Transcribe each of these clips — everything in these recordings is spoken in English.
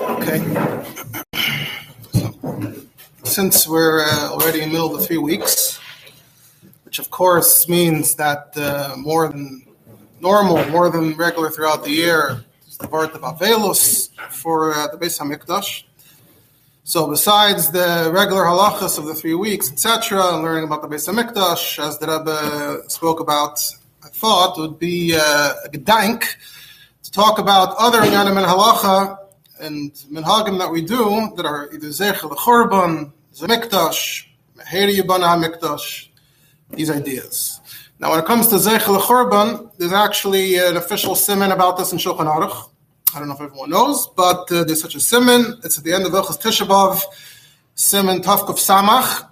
Okay. Since we're uh, already in the middle of the three weeks, which of course means that uh, more than normal, more than regular throughout the year, is the birth of Avelus for uh, the Beis Hamikdash. So besides the regular halachas of the three weeks, etc., and learning about the Beis Hamikdash, as the Rebbe spoke about, I thought would be uh, a gedank talk about other inyanim and halacha and minhagim that we do that are either zechel churban, zemikdash, meheri yibana hamikdash, these ideas. Now, when it comes to zechel churban, there's actually an official simon about this in Shulchan Aruch. I don't know if everyone knows, but uh, there's such a simon. It's at the end of Ilchas Tishabov, simon Tafkuf Samach.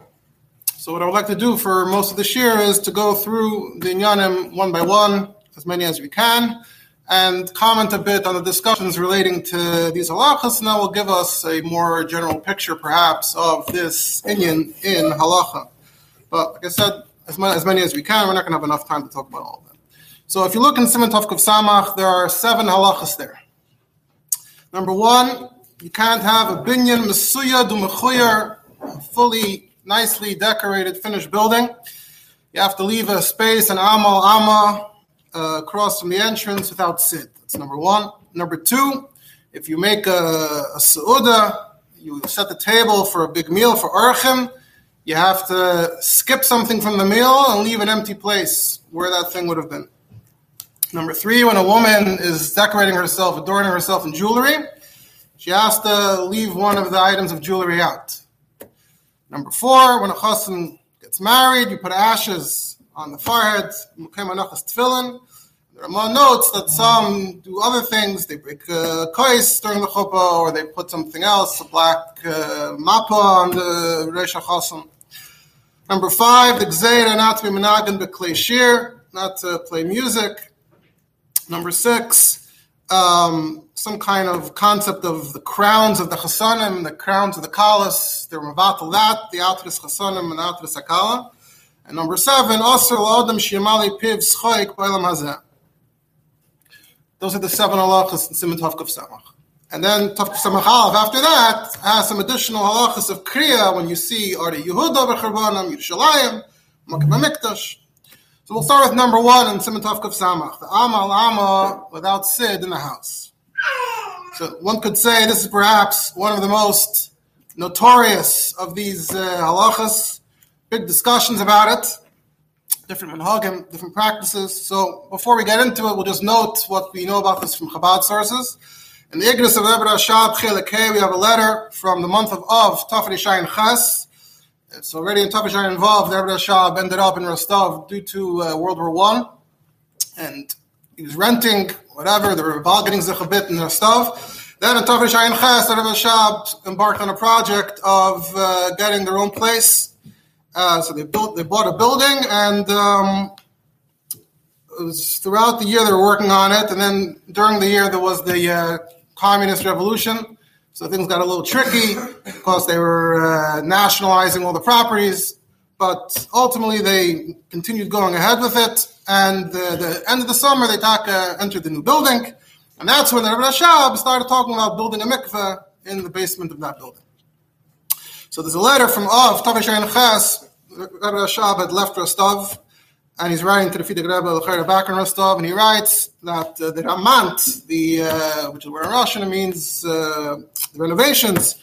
So what I would like to do for most of this year is to go through the inyanim one by one, as many as we can, and comment a bit on the discussions relating to these halachas, and that will give us a more general picture, perhaps, of this inyan in halacha. But like I said, as many as, many as we can, we're not going to have enough time to talk about all of them. So if you look in Simon Tavkov Samach, there are seven halachas there. Number one, you can't have a binyan mesuya du fully, nicely decorated, finished building. You have to leave a space, an amal ama, uh, across from the entrance without sit. That's number one. Number two, if you make a, a seuda, you set the table for a big meal for archim, you have to skip something from the meal and leave an empty place where that thing would have been. Number three, when a woman is decorating herself, adorning herself in jewelry, she has to leave one of the items of jewelry out. Number four, when a chassan gets married, you put ashes on the forehead. The Ramah notes that some do other things. They break uh, kois during the chuppah, or they put something else, a black uh, mappa on the Reisha Chassan. Number five, the gzeira not to be menagan beklei shir, not to play music. Number six, um, some kind of concept of the crowns of the chasanim, the crowns of the kalas. They're mavatal that, the atris chasanim and atris akala. And number seven, also adam shiyamali piv schoik b'elam hazeh. Those are the seven halachas in Simon Samach. And then Tavkuf Samach Aleph, after that, has some additional halachas of Kriya when you see Are Yehuda b'Charbanam, Yerushalayim, Makkah Mikdash. So we'll start with number one in Simon Samach, the Amal Ama without Sid in the house. So one could say this is perhaps one of the most notorious of these uh, halachas. Big discussions about it, different manhagim, different practices. So before we get into it, we'll just note what we know about this from Chabad sources. In the Igros of Rebbe Rashab we have a letter from the month of Av, Tafri Shayin Ches, it's already in Tafishar involved. Rebbe Shab ended up in Rostov due to uh, World War One, and he was renting whatever. They were bargaining a bit in Rostov. Then in Tafishar in Ches, Rebbe Shab embarked on a project of uh, getting their own place. Uh, so they built, they bought a building, and um, throughout the year they were working on it. And then during the year there was the uh, communist revolution. So things got a little tricky because they were uh, nationalizing all the properties. But ultimately, they continued going ahead with it. And the, the end of the summer, they taka entered the new building. And that's when the Rebbe started talking about building a mikveh in the basement of that building. So there's a letter from Av, Tavish Ches, Rebbe Shab had left Rostov and he's writing to the Frierdiker Rebbe Lecher back in Rostov, and he writes that uh, the Ramant, the uh, which is where in Russian it means uh, the renovations,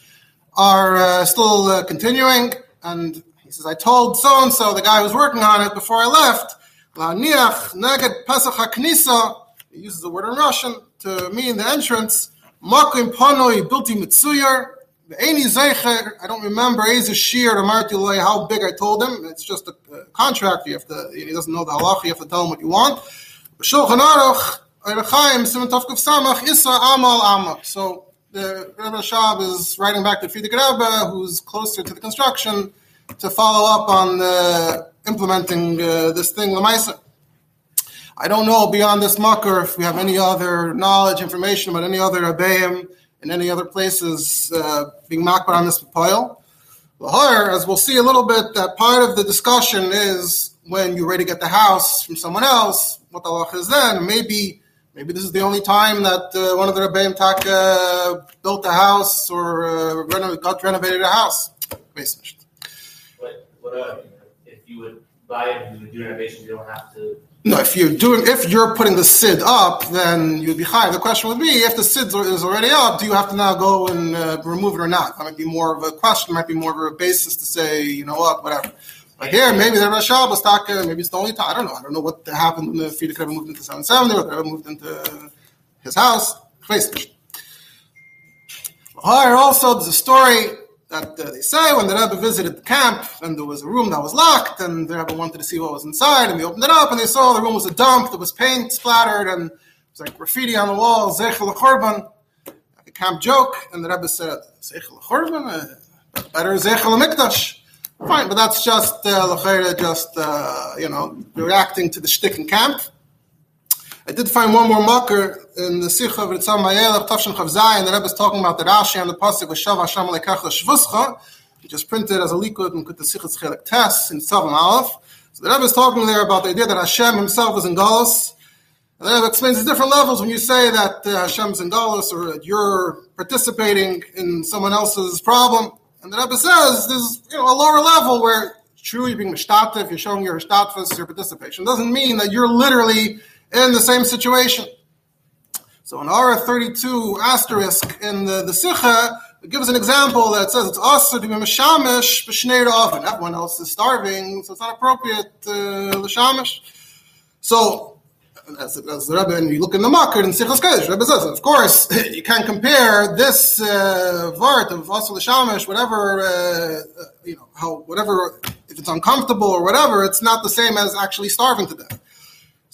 are uh, still uh, continuing. And he says, I told so and so, the guy who's working on it, before I left, neged Pesach HaKnisa, he uses the word in Russian to mean the entrance, Makim Panoi Bilti Mitsuyer, I don't remember Eza Shir or Martilay how big I told him. It's just a, contract. You have to. He doesn't know the halacha. You have to tell him what you want. So the Rebbe Shab is writing back to Frierdiker Rebbe, who's closer to the construction, to follow up on uh, implementing uh, this thing, Lamaisa. I don't know beyond this mucker if we have any other knowledge, information about any other Abayim and any other places uh, being makbar on this pile. Lahar, as we'll see a little bit, that part of the discussion is when you're ready to get the house from someone else, what the halach is then. Maybe Maybe this is the only time that uh, one of the Rebbeim uh, built a house or uh, got renovated a house. But what uh, if you would buy it and you would do renovation, you don't have to. No, if you're doing, if you're putting the sid up, then you'd be high. The question would be, if the sid is already up, do you have to now go and uh, remove it or not? That might be more of a question, might be more of a basis to say, you know what, whatever. Like here, maybe the Rosh was talking, maybe it's the only time. I don't know. I don't know what happened when the Frierdiker Rebbe moved into 770 or the Rebbe moved into his house. Here also, there's a story that uh, they say when the Rebbe visited the camp and there was a room that was locked and the Rebbe wanted to see what was inside and they opened it up and they saw the room was a dump, there was paint splattered and it was like graffiti on the wall, Zechel like a camp joke. And the Rebbe said, Zechel Chorban? Uh, better Zechel Mikdash. Fine, but that's just uh, just uh, you know reacting to the shtick in camp. I did find one more mucker in the Sikha of Ritzam of Tavshin Chav Zayin. The Rebbe is talking about the Rashi and the pasuk with Shav Hashem Lekach which is printed as a liquid and put the Sikha Tzchelik Tes in Tzav Aleph. So the Rebbe is talking there about the idea that Hashem himself was in Galus. And the Rebbe explains the different levels when you say that uh, Hashem's in Galus or that you're participating in someone else's problem. And the Rebbe says there's you know a lower level where you're being mishtatif, you're showing your shtatfus, your participation. It doesn't mean that you're literally in the same situation. So in R 32 asterisk in the, the Sikha, gives an example that says it's also to be mishamish b'shnei oven. Everyone else is starving, so it's not appropriate uh, l'shamish. So as, as the Rebbe, and you look in the Makar and Sichas Kodesh, Rebbe says, of course, you can't compare this uh, vart of Asal Shamish, whatever, uh, uh, you know, how, whatever, if it's uncomfortable or whatever, it's not the same as actually starving to death.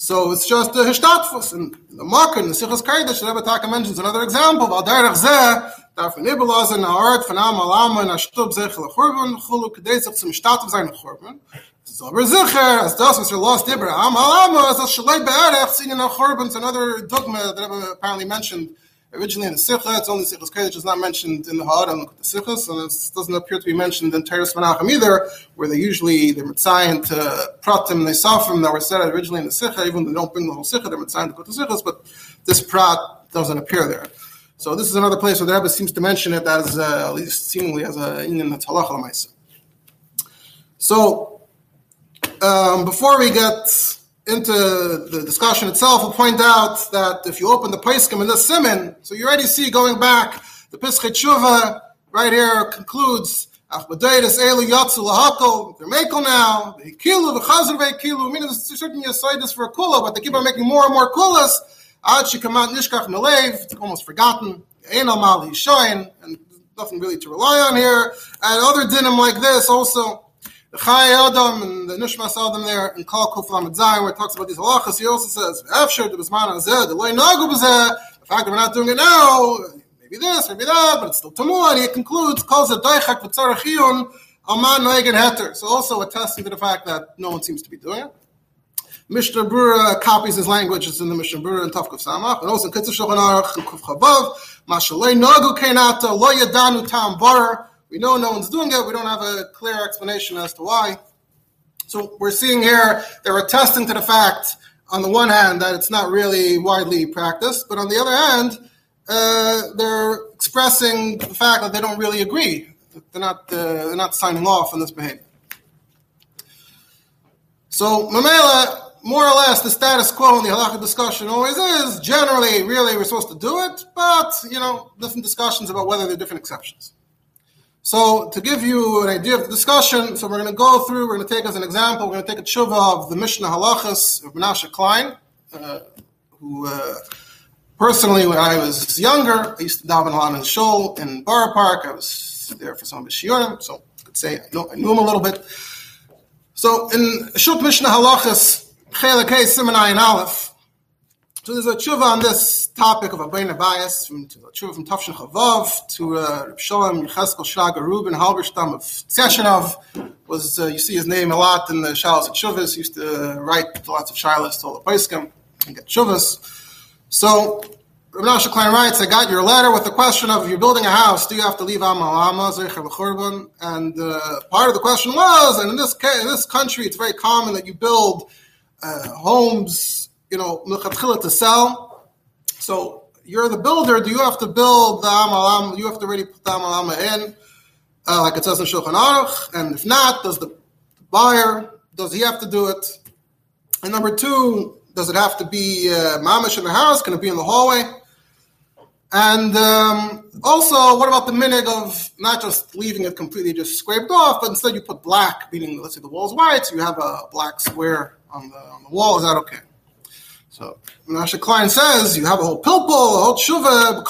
So it's just the hishtatfus. And the Makar in the Sichas Kodesh, the Rebbe Taka mentions another example, Valderach Zeh, darf man ibelazen na art von am alama na shtub zechel churban chulu kedei sich zum shtatf sein churban so aber sicher as das was lost Abraham alama as a shlei be'erech seen in a churban it's another dogma that I've apparently mentioned originally in the Sikha, it's only Sichas Kodesh is not mentioned in the Had and the Sichas, and it doesn't appear to be mentioned in Toras Menachem either, where they usually, they're Mitzayin to Pratim, they Safim that were said originally in the Sikha, even though they don't bring the whole Sikha, they're Mitzayin to go to Sichas, but this Prat doesn't appear there. So this is another place where the Rebbe seems to mention it as uh, at least seemingly as a in the halacha So um, before we get into the discussion itself, we'll point out that if you open the Paiskim in this Simon, so you already see going back, the Pischei right here concludes Achbadayis Elu Yatsu Lahakol, they're Makel now, they kilu, the Chazar Kilu, meaning there's certain Yasaidis for a Kula, but they keep on making more and more Kulas Ad Shikamat Nishkach Malev, it's almost forgotten. Ein Amal Hishoin, and nothing really to rely on here. And other dinim like this also. Chai Adam and the Nishmas Adam there in Kal Kuf Lamed Zayin, where it talks about these halachas, he also says, Afshar the Bisman Azeh, the Loy Nagu Bazeh, the fact that we're not doing it now, maybe this, maybe that, but it's still Tamu, and he concludes, calls it Daichak V'tzarachiyun, Aman Noigen Heter. So also attesting to the fact that no one seems to be doing it. Mishnah Berurah copies his language. It's in the Mishnah Berurah and Tavkuf Samach, and also in Kitzur Shulchan Aruch and Kuf Chavav. Nagu Kenata Lo Yadanu Tam Bar. We know no one's doing it. We don't have a clear explanation as to why. So we're seeing here they're attesting to the fact, on the one hand, that it's not really widely practiced, but on the other hand, uh, they're expressing the fact that they don't really agree. They're not uh, they're not signing off on this behavior. So Mamela more or less the status quo in the halacha discussion always is generally really we're supposed to do it, but you know different discussions about whether there are different exceptions. So to give you an idea of the discussion, so we're going to go through. We're going to take as an example. We're going to take a tshuva of the Mishnah Halachas of Menashe Klein, uh, who uh, personally, when I was younger, I used to daven a lot in shul in Borough Park. I was there for some of his shiurim, so I could say I, I knew him a little bit. So in Shut Mishnah Halachas Chelik Hey Simon Ayin Aleph. So there's a tshuva on this topic of Abayna bias from a tshuva from Tafshin Chavav to uh, Reb Shalom Yecheskel Shraga Reuben Halberstam of Tzeshanov was uh, you see his name a lot in the Shalos of Shuvas. Used to uh, write lots of Shilas to all the Paiskim and get Shuvas. So Rav Nasha Klein writes, I got your letter with the question of if you're building a house, do you have to leave Amal Amma, L'Churban? And uh, part of the question was, and in this, case, in this country, it's very common that you build uh, homes, you know, to sell. So you're the builder. Do you have to build the Amalam? You have to already put the Amalama in, uh, like it says in Shulchan Aruch. And if not, does the buyer does he have to do it? And number two, does it have to be uh, mamish in the house? Can it be in the hallway? And um, also, what about the minute of not just leaving it completely just scraped off, but instead you put black, meaning let's say the wall's white, so you have a black square on the on the wall. Is that okay? So Menashe Klein says you have a whole pilpul, a whole tshuva,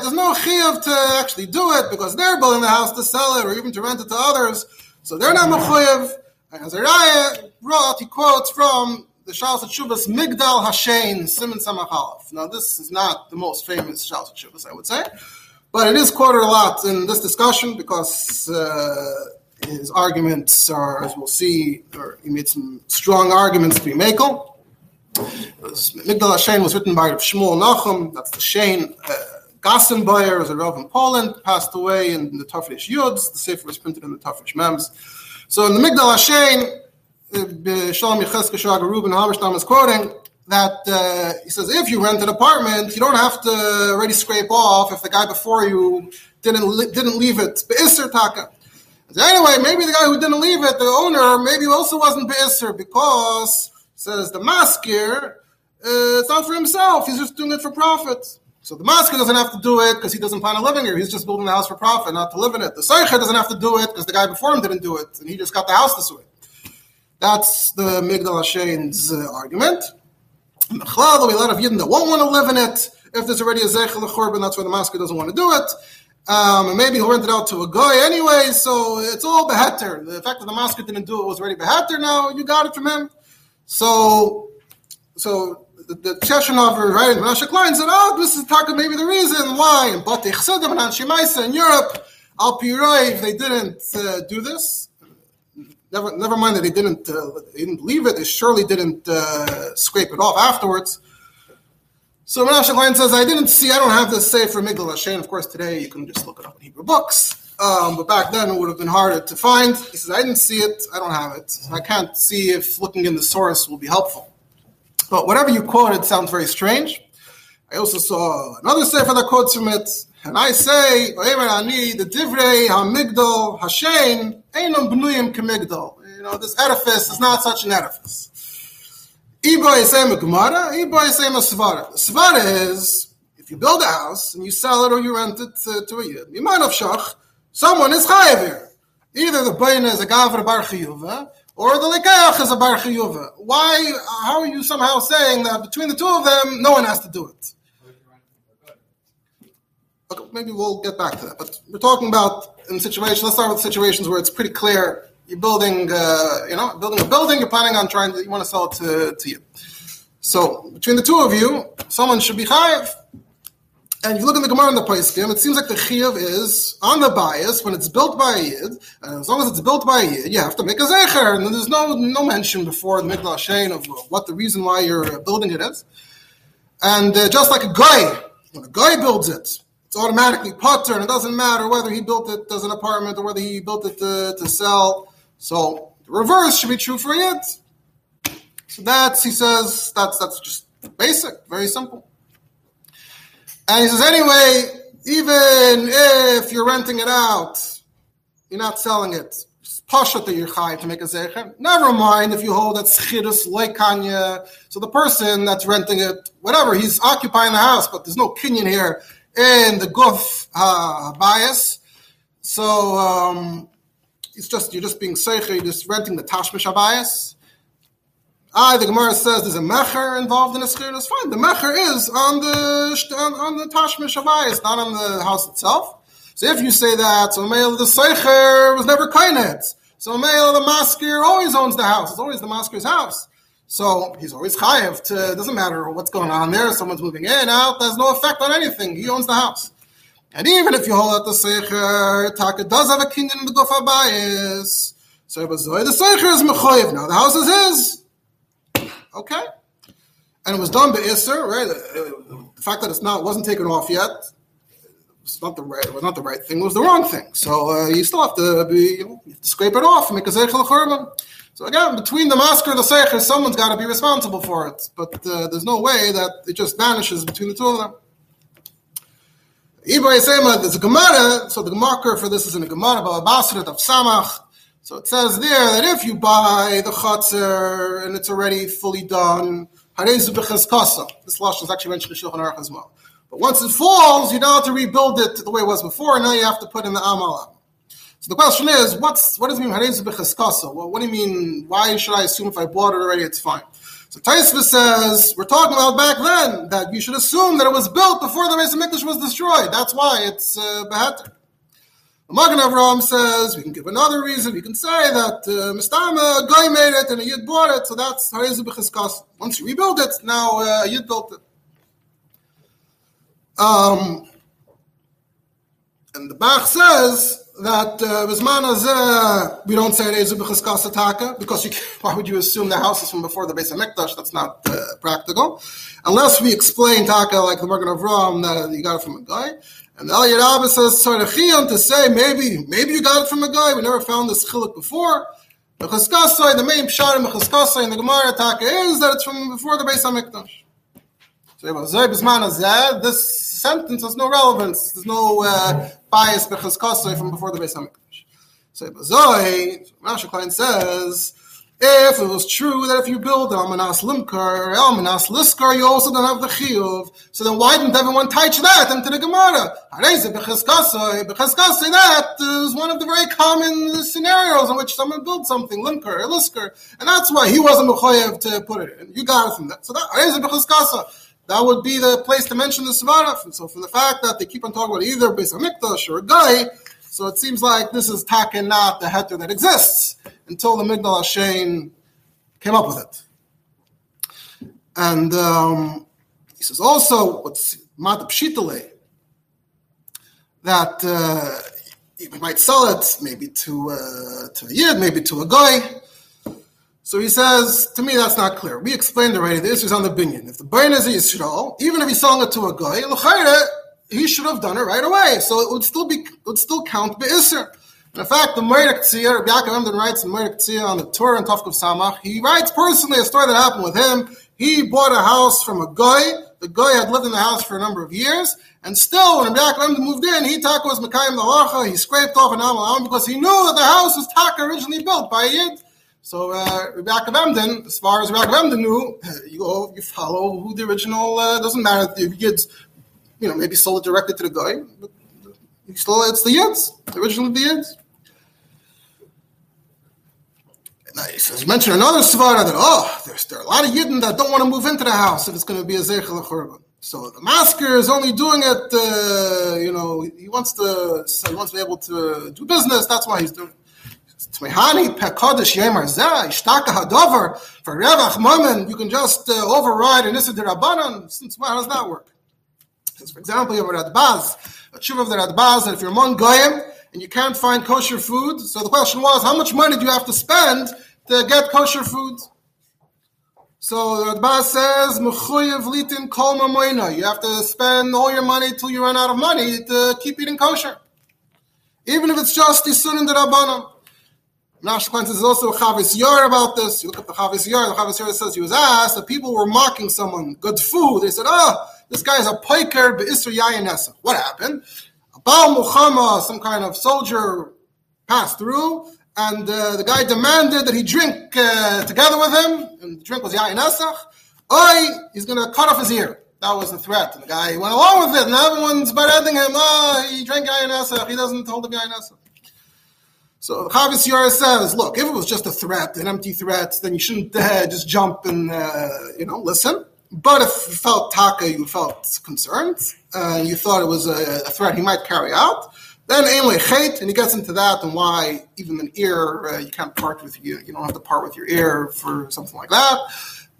there's no chiyav to actually do it because they're building the house to sell it or even to rent it to others. So they're not mechuyev. And Azariah brought, he quotes from the Shalos Tshuvas Migdal Hashem Simon Samachalaf. Now this is not the most famous Shalos Tshuvas, I would say, but it is quoted a lot in this discussion because uh, his arguments are, as we'll see, or he made some strong arguments to be makel. Migdal Hashem was written by Shmuel Nachum. That's the Shane. Uh, Gassenbayer was a Rav in Poland, passed away in the Tafresh Yuds. The Sefer was printed in the Tafresh Mems. So in the Migdal Hashem, uh, Shalom Yecheskel Shraga Ruben Halberstam is quoting that uh, he says if you rent an apartment, you don't have to already scrape off if the guy before you didn't li- didn't leave it. Be'isr taka. Anyway, maybe the guy who didn't leave it, the owner, maybe also wasn't be'isr because says the maskir, uh, it's not for himself. He's just doing it for profit. So the masker doesn't have to do it because he doesn't plan on living here. He's just building the house for profit, not to live in it. The Seicher doesn't have to do it because the guy before him didn't do it, and he just got the house this way. That's the Migdal Hashem's uh, argument. The we a lot of Yidden that won't want to live in it. If there's already a Zeichel Churban, that's why the masker doesn't want to do it. Um, and maybe he'll rent it out to a guy anyway, so it's all beheter. The fact that the masker didn't do it was already beheter. Now you got it from him. So, so the, the Cheshenover, right, and Menashe Klein said, oh, this is talking maybe the reason why. And Batei Chsedim and Anshimaisa in Europe, Al they didn't uh, do this. Never, never mind that they didn't, uh, they didn't leave it. They surely didn't uh, scrape it off afterwards. So Menashe Klein says, I didn't see, I don't have this say for Migdal Hashem. Of course, today you can just look it up in Hebrew books. Um, but back then it would have been harder to find. He says, I didn't see it. I don't have it. I can't see if looking in the source will be helpful. But whatever you quoted sounds very strange. I also saw another sefer that quotes from it, and I say, the divrei hamigdal hashem einam bnuyim kemigdal. You know, this edifice is not such an edifice. Iba yisem a gemara, iba yisem a svara. Svara is, if you build a house and you sell it or you rent it to, to a yid, you might have shach, someone is chayav. Either the bain is a gavra bar chiyuva, or the lekeach is a bar chiyuva. Why? How are you somehow saying that between the two of them, no one has to do it? Okay, maybe we'll get back to that. But we're talking about in situations. Let's start with situations where it's pretty clear you're building, uh, you know, building a building. You're planning on trying to, you want to sell it to, to you. So between the two of you, someone should be chayiv. And if you look in the Gemara in the Paiskim, it seems like the chiyav is on the bias when it's built by a yid. And as long as it's built by a yid, you have to make a zecher. And there's no no mention before the Migdal Hashem of what the reason why you're building it is. And uh, just like a guy, when a guy builds it, it's automatically putter, and it doesn't matter whether he built it as an apartment or whether he built it to, to sell. So the reverse should be true for yid. So that's he says that's that's just basic, very simple. And he says, anyway, even if you're renting it out, you're not selling it. Pasha to your chai to make a zecher. Never mind if you hold that schidus leikanya. So the person that's renting it, whatever, he's occupying the house, but there's no kinyan here in the guf uh, bias. So um, it's just you're just being seicher, you're just renting the tashmish bias. Ah, the Gemara says there's a mecher involved in a schir. That's fine. The mecher is on the on, on the tashmish It's not on the house itself. So if you say that, so male the seicher was never kainet. So male the maskir always owns the house. It's always the maskir's house. So he's always chayiv. To doesn't matter what's going on there. Someone's moving in out. There's no effect on anything. He owns the house. And even if you hold out the seicher, Taka does have a kingdom in the gufa bias. So the seicher is mechoyev. Now the house is his. Okay. And it was done by Isser, right? The fact that it's not wasn't taken off yet, it's not the right. It was not the right thing. It was the wrong thing. So uh, you still have to be. You, know, to scrape it off. So again, between the masker and the seicher, someone's got to be responsible for it. But uh, there's no way that it just vanishes between the two of them. Ibrahim there's a Gemara, so the marker for this is in a Gemara, Basrat of Samach. So it says there that if you buy the chutzner and it's already fully done, this lashon is actually mentioned in Shulchan Aruch as well. But once it falls, you don't have to rebuild it the way it was before. And now you have to put in the amal. So the question is, what's what does it mean? Well, what do you mean? Why should I assume if I bought it already, it's fine? So Taisva says we're talking about back then that you should assume that it was built before the Beis was destroyed. That's why it's uh. The Magen Avraham says we can give another reason. We can say that uh, Mistama, a guy made it and a Yid bought it, so that's Harezu b'cheskas. Once you rebuild it, now uh, a Yid built it. Um, and the Bach says that uh, we don't say Harezu b'cheskas ataka because you, why would you assume the house is from before the Beis Hamikdash? That's not uh, practical, unless we explain taka like the Magen Avraham that you got it from a guy. And El Yerabah says Tzarechiyam to say maybe maybe you got it from a guy. We never found this chilik before. The Chaskasai, the main pshat in the Chaskasai in the Gemara Taka is that it's from before the Beis Hamikdash. So this sentence has no relevance. There's no uh, bias b'Chaskasai from before the Beis Hamikdash. So Rashi Klein says if it was true that if you build Almanas Limkar or Almanas Liskar, you also don't have the Chiyuv. So then why didn't everyone touch that into the Gemara? That is one of the very common scenarios in which someone builds something, Limkar or Liskar. And that's why he wasn't Mechoyev to put it in. You got it from that. So that, that would be the place to mention the Svara. And so from the fact that they keep on talking about either Beis Hamikdash or a guy, so it seems like this is taken not the heter that exists until the Migdal Hashem came up with it. And um, he says also, what's Mat Pshitale, that uh, you might sell it maybe to, uh, to a Yid, maybe to a guy. So he says, to me, that's not clear. We explained already the issues on the binyan. If the bain is a Yisrael, even if he's selling it to a guy, he should have done it right away. So it would still be, it would still count be'isr. In fact, the Moirek Tzir, Yaakov Emden writes in Moirek Tzir on the Torah and Tafkov Samach, he writes personally a story that happened with him. He bought a house from a guy. The guy had lived in the house for a number of years, and still, when Yaakov Emden moved in, he taka was Mekayim the Halacha. He scraped off an amal because he knew that the house was taka originally built by Yid. So uh, Rebbe Emden, as far as Rebbe Emden knew, you go, you follow who the original. Uh, doesn't matter if Yid's, you know, maybe sold it directly to the guy, but still it's the Yids, originally the Yids. Nice. As you mentioned another svara that oh, there's there are a lot of yidden that don't want to move into the house if it's going to be a zeichel churban. So the masker is only doing it. Uh, you know, he wants to. So he wants to be able to do business. That's why he's doing. Tmehani zeh ishtaka hadover for revach moment. You can just uh, override an derabanan. Since how does that work? Since, for example, you have a radbaz, a tshuva of the radbaz, that if you're among goyim and you can't find kosher food, so the question was, how much money do you have to spend to get kosher food. So the Radbaz says, kol. You have to spend all your money till you run out of money to keep eating kosher. Even if it's just Yisun and the Rabbanim. Nash is also a Chavis Yor about this. You look at the Chavis Yor, the Chavis Yor says he was asked that people were mocking someone, good food. They said, oh, this guy is a piker be'isr yayin What happened? Baal Muhammad, some kind of soldier, passed through and uh, the guy demanded that he drink uh, together with him, and the drink was Yain Esach. Oi, he's going to cut off his ear. That was the threat. And the guy went along with it, and everyone's bereding him. Oh, he drank Yain He doesn't hold the Yain Esach. So Chavis Yara says, look, if it was just a threat, an empty threat, then you shouldn't uh, just jump and, uh, you know, listen. But if you felt taka, you felt concerned, and you thought it was a, a threat he might carry out, then Ainley Chait, and he gets into that and why even an ear, uh, you can't part with you, you don't have to part with your ear for something like that.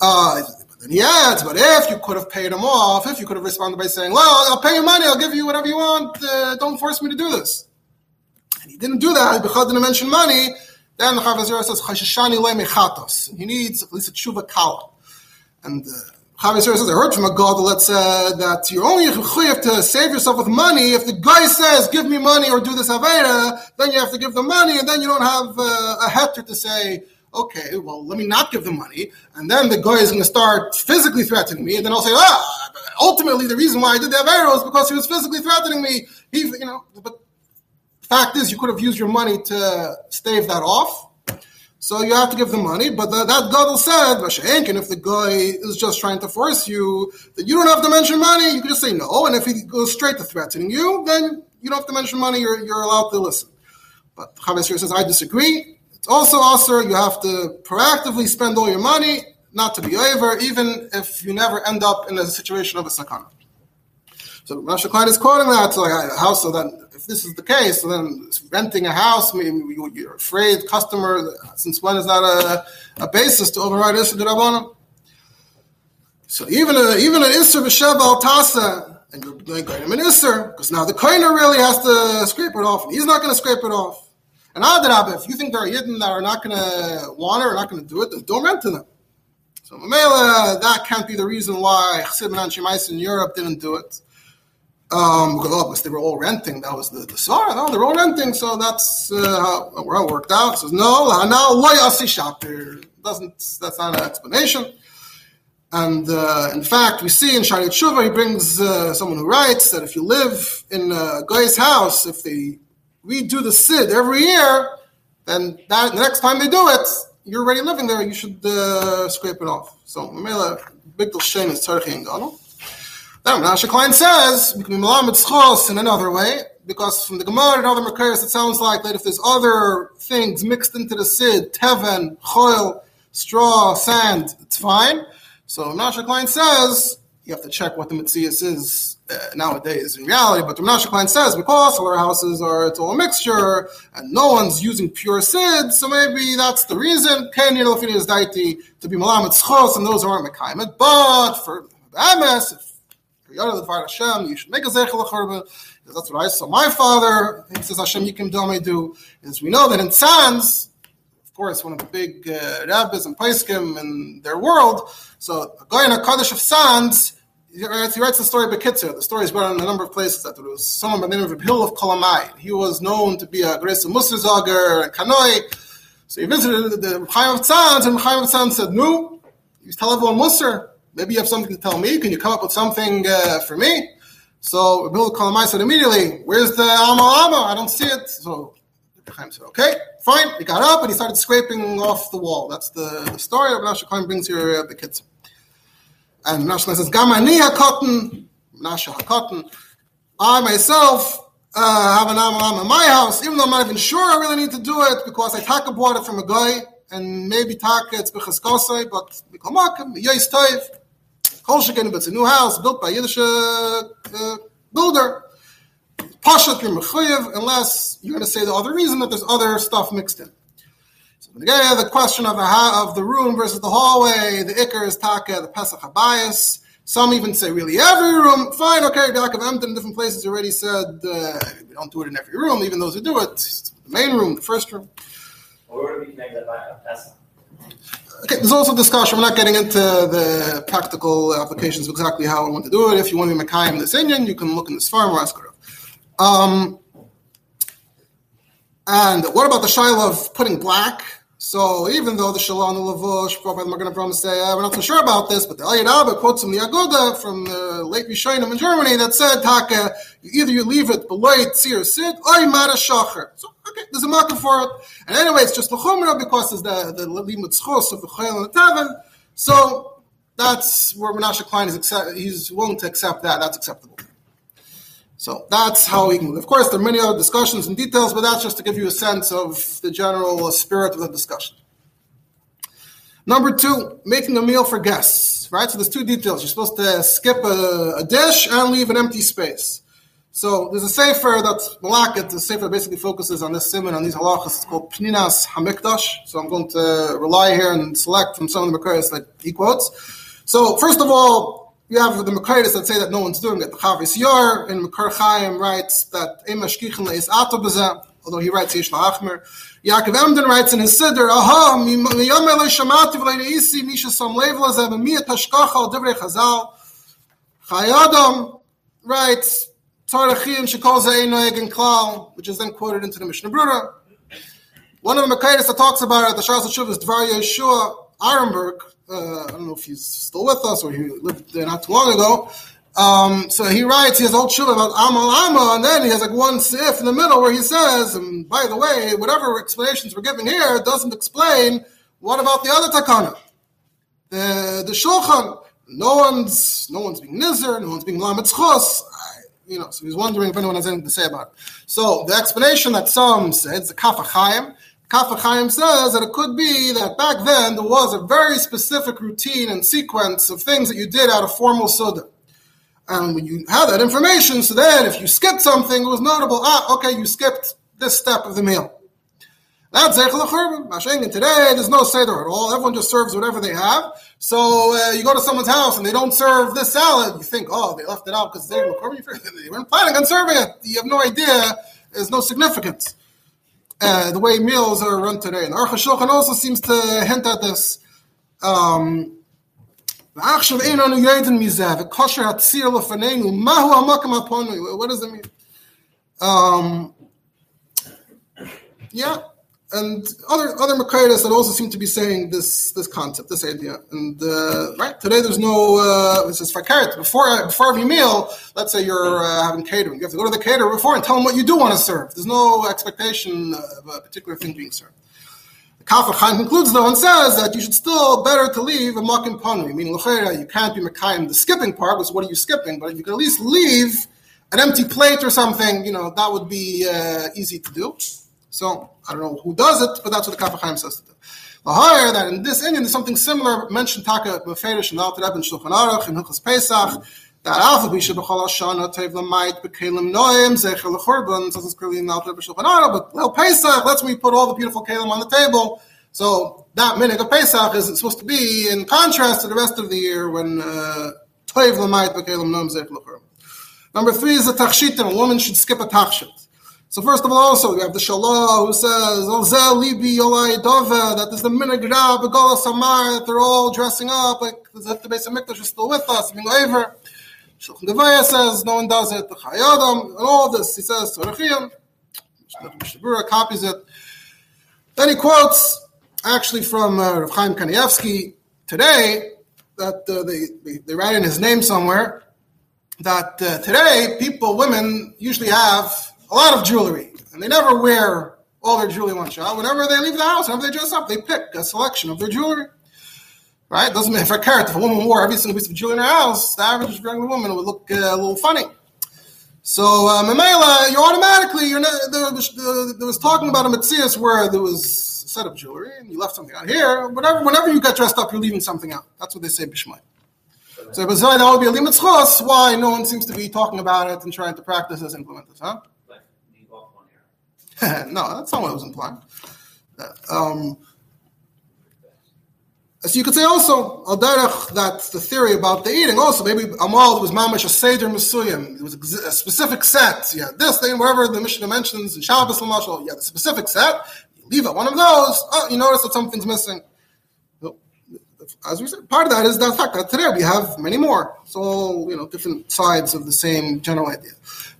Uh, then he adds, but if you could have paid him off, if you could have responded by saying, well, I'll pay you money, I'll give you whatever you want, uh, don't force me to do this. And he didn't do that, because didn't mention money, then the Chavazir says, Chashishani le mechatos. He needs at least a tshuva kala. And uh, Chavis says, I heard from a god that said that you're only have to save yourself with money. If the guy says, give me money or do this Aveda, then you have to give the money and then you don't have uh, a heter to say, okay, well, let me not give the money, and then the guy is going to start physically threatening me, and then I'll say, ah, ultimately the reason why I did the Avera was because he was physically threatening me. He, you know, but fact is, you could have used your money to stave that off. So you have to give the money, but the, that gadol said, and if the guy is just trying to force you, that you don't have to mention money, you can just say no. And if he goes straight to threatening you, then you don't have to mention money, you're, you're allowed to listen. But Chavis says, I disagree. It's also also you have to proactively spend all your money, not to be over, even if you never end up in a situation of a sakana. So Rosh Klein is quoting that to like a house, so then if this is the case, so then renting a house, you're afraid customer, since when is that a, a basis to override Isser Rabbanim? So even a, even an Isser B'Sheva Al Tasa, and you're going to him an Isser, because now the Koiner really has to scrape it off, and he's not going to scrape it off. And Adrab, if you think there are Yidden that are not going to want it or not going to do it, then don't rent to them. So Mamela, that can't be the reason why Chassid and Shemais in Europe didn't do it. Um, because they were all renting. That was the, the svara. No, they're all renting, so that's uh, how, how it worked out. So no, now loy shaper doesn't. That's not an explanation. And uh, in fact, we see in Shari Tshuva, he brings uh, someone who writes that if you live in a guy's house, if they redo the sid every year, then that, the next time they do it, you're already living there. You should uh, scrape it off. So, big shame is Tzarchi and Gadol. Now, Rasha Klein says can be schos in another way because from the Gemara and other Makarios it sounds like that if there's other things mixed into the sid, teven, choil, straw, sand, it's fine. So Rasha Klein says you have to check what the mitzias is uh, nowadays in reality. But Rasha Klein says because our houses are it's all a mixture and no one's using pure sid, so maybe that's the reason. Ken is daiti to be malamed schos and those who aren't mekaimet. But for MS, if you should make a zeichel churban. That's what I saw. My father, he says Hashem Yikim Domei do, as we know that in Tzanz, of course, one of the big uh, rabbis and paiskim in their world, so a guy in a Kaddish of Tzanz, he writes, he writes the story of Bekitzer. The story is brought in a number of places. That there was someone by the name of Hill of Kolamai. He was known to be a Gresa Musarzager and Kanoi. So he visited the Chaim of Tzanz, and Chaim of Tzanz said, No, you tell everyone Musar. Maybe you have something to tell me. Can you come up with something uh, for me? So Bill Kalamai said immediately, Where's the Alma Alma? I don't see it. So Chaim said, Okay, fine. He got up and he started scraping off the wall. That's the, the story of Nasha Chaim brings here uh, the kids. And Nasha says, Gamani HaKotten, Nasha HaKotten. I myself uh, have an Alma in my house, even though I'm not even sure I really need to do it because I taka bought it from a guy and maybe taka it's bechaskosai, but bikomakim, yois toiv. Kol Shekin, it's a new house built by Yiddish uh, builder. Pashat you're mechuyev unless you're going to say the other reason that there's other stuff mixed in. So again, the question of the of the room versus the hallway, the ikar is taka, the pesach habayis. Some even say really every room. Fine, okay, of Emden in different places already said uh, we don't do it in every room, even those who do it. The main room, the first room. Or by a pesach. Okay, there's also discussion. We're not getting into the practical applications of exactly how I want to do it. If you want to be Makayim this Indian, you can look in this farm or ask. Um, and what about the shaila of putting black? So even though the Shalom Lavush, Prophet Magen Avraham say, uh, we're not so sure about this, but the Aliyad Abba quotes from the Aguda from the late Rishonim in Germany that said, Taka, either you leave it below Tzir Sid, or you a Shacher. So, okay, there's a market for it. And anyway, it's just the Chumrah because it's the, the Limud Schos of the Chayil and the Tavin. So that's where Menashe Klein is accept, he's willing to accept that. That's acceptable. So that's how we can. Of course, there are many other discussions and details, but that's just to give you a sense of the general spirit of the discussion. Number two, making a meal for guests. Right. So there's two details. You're supposed to skip a, a dish and leave an empty space. So there's a sefer that's Malakat. The sefer basically focuses on this simon on these halachas. It's called Pninas Hamikdash. So I'm going to rely here and select from some of the Makaris that he quotes. So first of all, you have the Makaitis that say that no one's doing it. The Chavis Yor in Makar Chaim writes that Ema Shkichen is Ato although he writes Yish La'achmer. Yaakov Emden writes in his Siddur, Aha, miyom eloi shamati v'lei ne'isi, misha som lev lazeh, v'miyat hashkacha al divrei chazal. Chayadam writes, Tarachim shekol ze'ei noeg klal, which is then quoted into the Mishnah Brura. One of the Makaitis that talks about it, the Shas Shuv is Dvar Yehoshua Ehrenberg. Uh, I don't know if he's still with us or he lived there not too long ago. Um, so he writes, he has old shul about Amal Ama, and then he has like one sif in the middle where he says, and by the way, whatever explanations we're giving here doesn't explain what about the other takana, the the shulchan. No one's no one's being nizer, no one's being lametzchos. You know, so he's wondering if anyone has anything to say about it. So the explanation that some said, the Kaf HaChaim, Kaf HaChaim says that it could be that back then there was a very specific routine and sequence of things that you did out of formal suda. And when you have that information, so then if you skipped something, it was notable. Ah, okay, you skipped this step of the meal. That's Zechel Churban. today, there's no Seder at all. Everyone just serves whatever they have. So uh, you go to someone's house and they don't serve this salad. You think, oh, they left it out because they weren't planning on serving it. You have no idea. There's no significance. Uh, the way meals are run today. And Aruch HaShulchan also seems to hint at this. Um, what does it mean? Um, yeah, and other other Makaidas that also seem to be saying this this concept, this idea. And uh, right today, there's no uh, this is fakaret before before every meal. Let's say you're uh, having catering, you have to go to the caterer before and tell them what you do want to serve. There's no expectation of a particular thing being served. Kaf Chaim concludes though and says that you should still better to leave a makim panui, meaning you can't be mekayim the skipping part, because what are you skipping? But if you can at least leave an empty plate or something, you know that would be uh, easy to do. So I don't know who does it, but that's what the Kaf Chaim says to do. The higher that in this Indian there's something similar mentioned Taka Meferish and Alter Rebbe Shulchan Aruch and Hilchas Pesach that Alpha Bisha B'chol Hashana Tev Lamait B'Kelim Noim Zecher L'Churban says it's clearly in Alter Rebbe Shulchan Aruch but well Pesach lets me put all the beautiful Kelim on the table so that minute of Pesach isn't supposed to be in contrast to the rest of the year when uh, Tev Lamait B'Kelim Noim Zecher L'Churban Number three is the Tachshitim. A woman should skip a Tachshit. So first of all, also we have the Shalah who says, "Olzel libi dove," that there's the minagra begola samar that they're all dressing up like the base of Mikdash is still with us, being over. Shulchan Devaya says no one does it. The Chayadam and all this he says to Rechiyam. Mishnah copies it. Then he quotes actually from uh, Rav Chaim Kanievsky today that uh, they, they, they write in his name somewhere that uh, today people women usually have a lot of jewelry, and they never wear all their jewelry one shot. Whenever they leave the house, whenever they dress up, they pick a selection of their jewelry. Right? Doesn't matter if a carrot, if a woman wore every single piece of jewelry in her house, the average regular woman would look uh, a little funny. So, uh, Mamela, you automatically, you're not, there, there, was talking about a Matthias where there was a set of jewelry and you left something out here. Whatever, whenever you get dressed up, you're leaving something out. That's what they say, Bishmai. So, that would be a limit Why no one seems to be talking about it and trying to practice this, implement this, huh? no, that's not what was implying. Um, so you could say also al that the theory about the eating. Also, maybe Amal was mamish a seder mesuyim. It was a specific set. Yeah, this thing, wherever the Mishnah mentions in Shabbos Lamashal, yeah, the specific set. You leave out one of those. Oh, you notice that something's missing. As we said, part of that is the fact that today we have many more. It's all you know, different sides of the same general idea.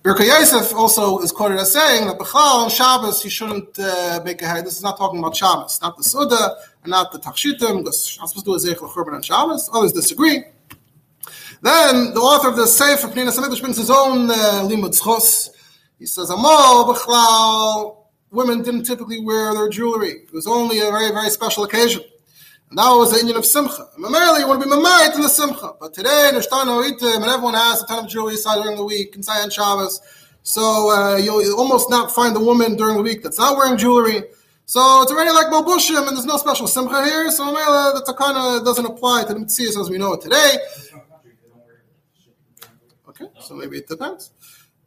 Birka Yosef also is quoted as saying that Bechal Shabbos you shouldn't uh, make a head. This is not talking about Shabbos, not the Suda and not the Tachshitim. I'm supposed to do a Zeich Lechurban on Shabbos. Others disagree. Then the author of the Sefer Pninas Hamikdash brings his own uh, limud schos. He says, Amal Bechlal, women didn't typically wear their jewelry. It was only a very, very special occasion. And that was the Indian of Simcha. Primarily, you want to be Mamayit in the Simcha. But today, Nishtano Itim, and everyone has a ton of jewelry inside during the week, inside on Shabbos. So uh, you'll almost not find a woman during the week that's not wearing jewelry. So it's already like Bobushim, and there's no special Simcha here. So uh, the Takana doesn't apply to the Mitzvahs as we know it today. Okay, so maybe it depends.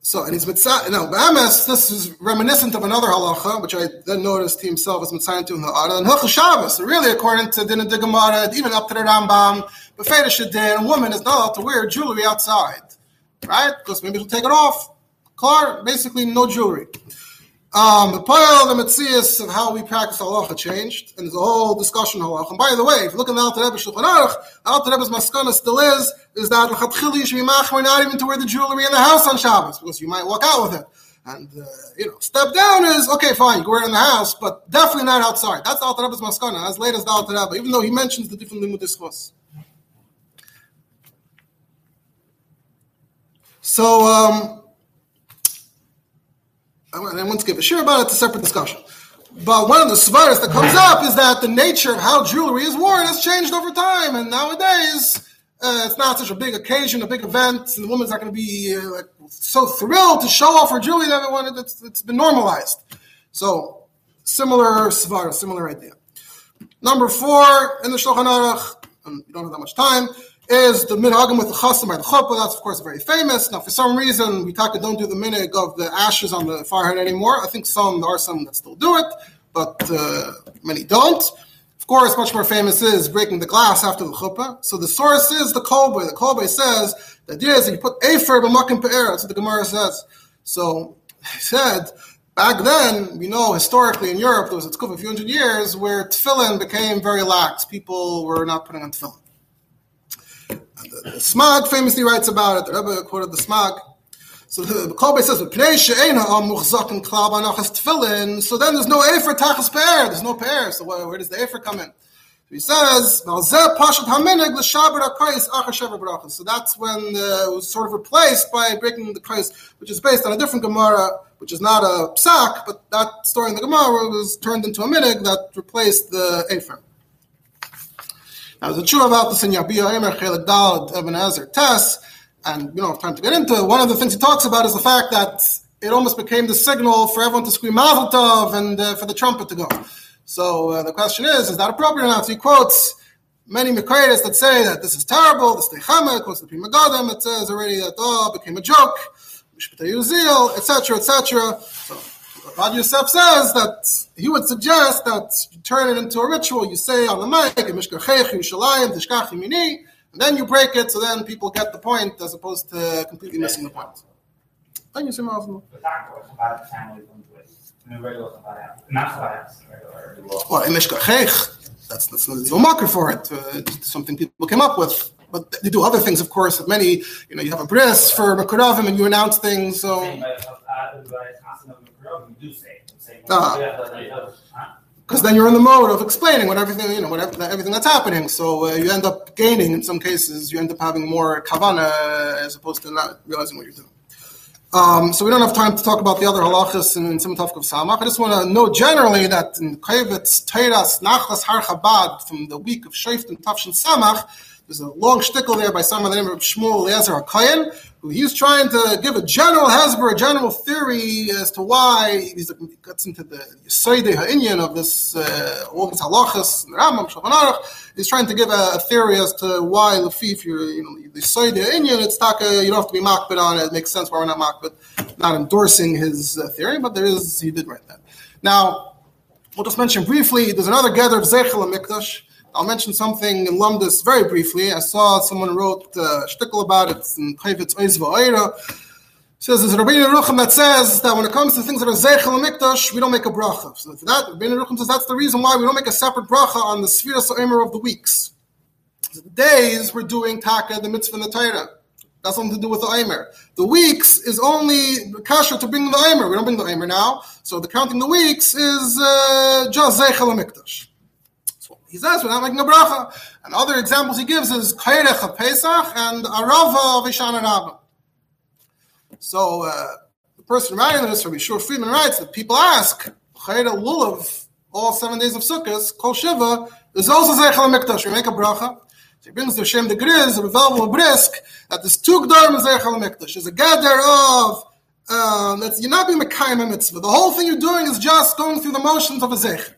So and he's mitzah. No, B'ames, this is reminiscent of another halacha, which I then noticed he himself was mitzah to in the Ara. And Hilchah Shabbos, really according to Din Digamara, even up to the Rambam, Befedish Din, a woman is not allowed to wear jewelry outside, right? Because maybe she'll take it off. Car, basically no jewelry. Um, the pile, the mitzias of how we practice halacha changed, and there's a whole discussion on halacha. And by the way, if you look in the Alter Rebbe Shulchan Aruch, Alter Rebbe's maskana still is is that l'chatchili you should not even to wear the jewelry in the house on Shabbos because you might walk out with it. And, uh, you know, step down is, okay, fine, you can wear it in the house, but definitely not outside. That's the Alter Rebbe's Maskana, as late as the Alter Rebbe, even though he mentions the different limud discourse. So, um, I want to give a share about it, it's a separate discussion. But one of the svaras that comes up is that the nature of how jewelry is worn has changed over time, and nowadays uh, it's not such a big occasion, a big event, and the woman's not going to be uh, like, so thrilled to show off her jewelry that everyone it's, it's been normalized. So similar svara, similar idea. Number four in the Shulchan Aruch, and we don't have that much time, is the minhagim with the chasan by the chuppah. That's of course very famous. Now, for some reason, we talk don't do the minhag of the ashes on the forehead anymore. I think some there are some that still do it, but uh, many don't. Of course, much more famous is breaking the glass after the chuppah. So the source is the Kol Bo. The Kol Bo says the idea is that you put afer b'makim pe'er. That's what the Gemara says. So he said back then, we know historically in Europe there was a few hundred years where tefillin became very lax. People were not putting on tefillin. The, the Smag famously writes about it. The Rebbe quoted the Smag. So the Kol Bo says, So then there's no Efer Tachas Pe'er. There's no Pe'er. So where, where does the Efer come in? He says, So that's when uh, it was sort of replaced by breaking the Kreis, which is based on a different Gemara, which is not a psak, but that story in the Gemara was turned into a minhag that replaced the Efer. Now, a true about this in Yabia Omer, Chelik Dal, Ibn Ezer, Tess, and we don't have time to get into it. One of the things he talks about is the fact that it almost became the signal for everyone to scream Mazel Tov and uh, for the trumpet to go. So uh, the question is, is that appropriate or not? So he quotes many Mekayas that say that this is terrible, this Techama, quotes the Pri Megadim, it says already that, oh, became a joke, etc., etc. So Rav Yosef says that he would suggest that you turn it into a ritual. You say on the mic, and then you break it, so then people get the point as opposed to completely missing the point. Thank you, Simon. Well, in that's that's no marker for it. Uh, something people came up with. But they do other things, of course. Many, you know, you have a bris for Makuravim and you announce things. So because then you're in the mode of explaining what everything you know, whatever everything that's happening. So uh, you end up gaining in some cases. You end up having more kavana as opposed to not realizing what you're doing. Um, so we don't have time to talk about the other halachas in, in Siman of Samach. I just want to know generally that in Kaivetz Teiras Nachlas Har Chabad from the week of Shaift and Tafshin Samach, there's a long shtickle there by someone by the name of Shmuel Eliezer HaKoyen, he's trying to give a general hesber, a general theory as to why he gets into the Yisoide Ha'inyan of this, uh, all halachas, Rambam, Shulchan He's trying to give a, a, theory as to why Lafif, you're, you know, the Yisoide Ha'inyan, it's taka, you don't have to be makbid on it. It makes sense why we're not makbid, not endorsing his uh, theory, but there is, he did write that. Now, we'll just mention briefly, there's another geder of Zecher L'mikdash. I'll mention something in lomdus very briefly. I saw someone wrote a shtickle about it in Chayvitz Oizva Oira. Says there's a Rabbeinu Yerucham that says that when it comes to things that are Zecher L'mikdash, we don't make a bracha. So for that, Rabbeinu Yerucham says that's the reason why we don't make a separate bracha on the Sfiras Omer of the weeks. So the days we're doing Taka, the mitzvah and the Torah. That's something to do with the Omer. The weeks is only kasha to bring the Omer. We don't bring the Omer now. So the counting the weeks is uh, just Zecher L'mikdash. He says we're not making a bracha. And other examples he gives is Korech of Pesach and Arava of Hoshana Rabbah. So uh, the person writing this, Rabbi Shur Friedman writes that people ask, Chayra Lulav, all seven days of Sukkot, Kol Shiva, is also Zecher L'mikdash. We make a bracha. So he brings the Shem the Griz, the Brisk, that there's two Gdarim Zecher L'mikdash. There's a geder of um, that's you're not being Mekayim mitzvah. The whole thing you're doing is just going through the motions of a Zeich.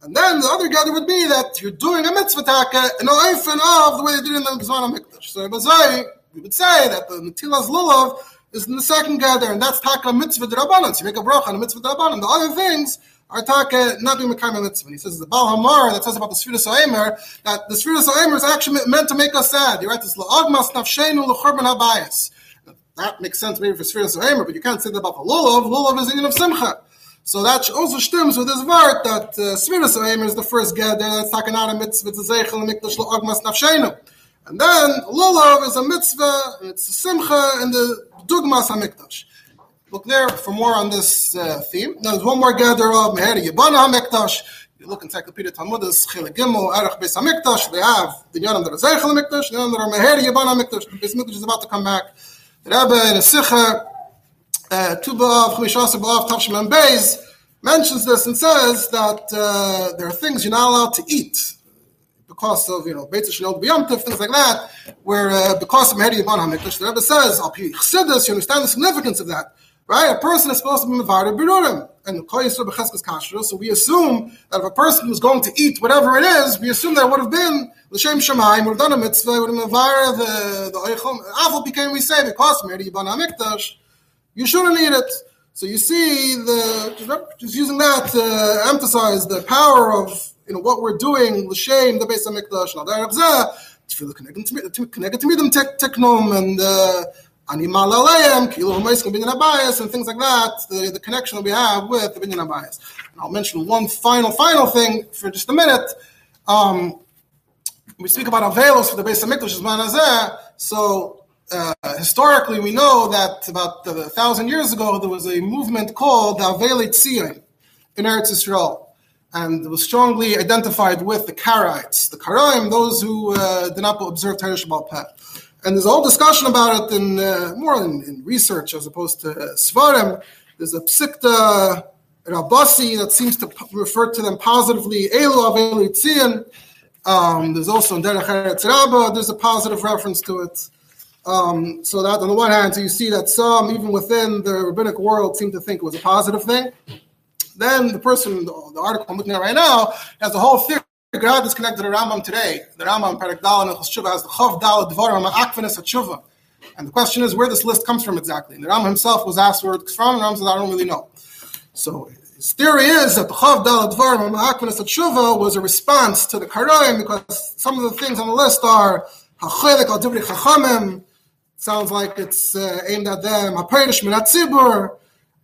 And then the other geder would be that you're doing a mitzvah taka in oifen of the way they did in the Zman HaMikdash. So Bazai, we would say that the Natilas Lulav is in the second geder, and that's taka mitzvah derabanan. So you make a bracha on a mitzvah derabanan. The other things are taka not being mekayim mitzvah. And he says the Baal HaMaor that says about the Sfiras Omer that the Sfiras Omer is actually meant to make us sad. You write this la'agmas nafshenu l'churban habayis. That makes sense maybe for Sfiras Omer, but you can't say that about the Lulav. Lulav is in of simcha. So that also stems with this word that uh, Oimer is the first get that's talking out a mitzvah to Zeichel and Mikdash Agmas Nafshenu. And then Lulav is a mitzvah, it's a simcha in the Dugmas HaMikdash. Look there for more on this uh, theme. Now, there's one more geder of Meheira Yibaneh HaMikdash. You look in Encyclopedia Talmudis, Chile Gimel, Erech Beis HaMikdash. They have the Yonim that are Zeichel HaMikdash, the Yonim that Meheira Yibaneh HaMikdash. The Beis HaMikdash is about to come back. The Rebbe in a Sikha, uh, Tu B'Av, Chumishasa B'Av, Tavshim and Beis, mentions this and says that uh, there are things you're not allowed to eat because of, you know, Beit Shinol B'Yamtiv, things like that, where uh, because of Meheira Yibaneh HaMikdash, the Rebbe says, Al Pi Chassidus, you understand the significance of that. Right? A person is supposed to be Mavada Birurim. And the koyesu becheskes kashrus. so we assume that if a person was going to eat whatever it is, we assume that it would have been L'Shem Shemayim, would have done a mitzvah, would have Mavara the, the Eichel. Avol became, we say, because Meheira Yibaneh HaMikdash, you shouldn't eat it. So you see, the just using that to emphasize the power of you know what we're doing, the shame, the base Beis Hamikdash, and all to me, them teknom and uh, Animal Aleim, Kilo Humaiskim Binyan Habayis, and things like that, the, the connection we have with the Binyan Habayis. And I'll mention one final, final thing for just a minute. Um, we speak about Avelos for the Beis Hamikdash so uh, historically we know that about a thousand years ago there was a movement called the Avelei Tzion in Eretz Yisrael. And it was strongly identified with the Karaites, the Karaim, those who uh, did not observe Teresh Peh. And there's a whole discussion about it in uh, more in, in, research as opposed to uh, Svarim. There's a Psikta Rabasi that seems to refer to them positively. Elu Avelu Tzion. Um, there's also in Derech Eretz Rabbah, there's a positive reference to it. Um, so that on the one hand, so you see that some, even within the rabbinic world, seem to think it was a positive thing. Then the person, the, the article I'm looking at right now, has a whole theory God is connected to the Rambam today. The Rambam Parak Dal and Choshuva has the Chav Dal Dvarim Akvenes Hatshuva. And the question is where this list comes from exactly. And the Rambam himself was asked where it's from, and Rambam says, I don't really know. So his theory is that the Chav Dal Dvarim Akvenes Hatshuva was a response to the Karayim because some of the things on the list are Hachelek al Divri Chachamim, sounds like it's uh, aimed at them, Haperish Minat Tzibur,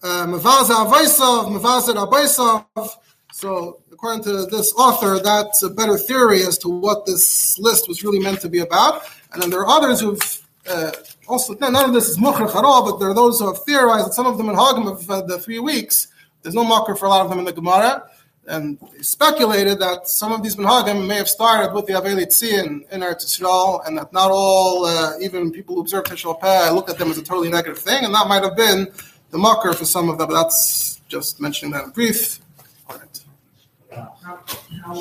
uh, Mavaza Avaisav, Mavaza Abaisav. So according to this author, that's a better theory as to what this list was really meant to be about. And then there are others who've uh, also, none of this is mukhrach at all, but there are those who have theorized that some of them in Hagam of the three weeks, there's no makor for a lot of them in the Gemara. And speculated that some of these Minhagim may have started with the Avelei Tzion in Eretz Yisrael, and that not all, uh, even people who observe Tishal Peh, look at them as a totally negative thing, and that might have been the makor for some of them, but that's just mentioning that in brief. How, how, how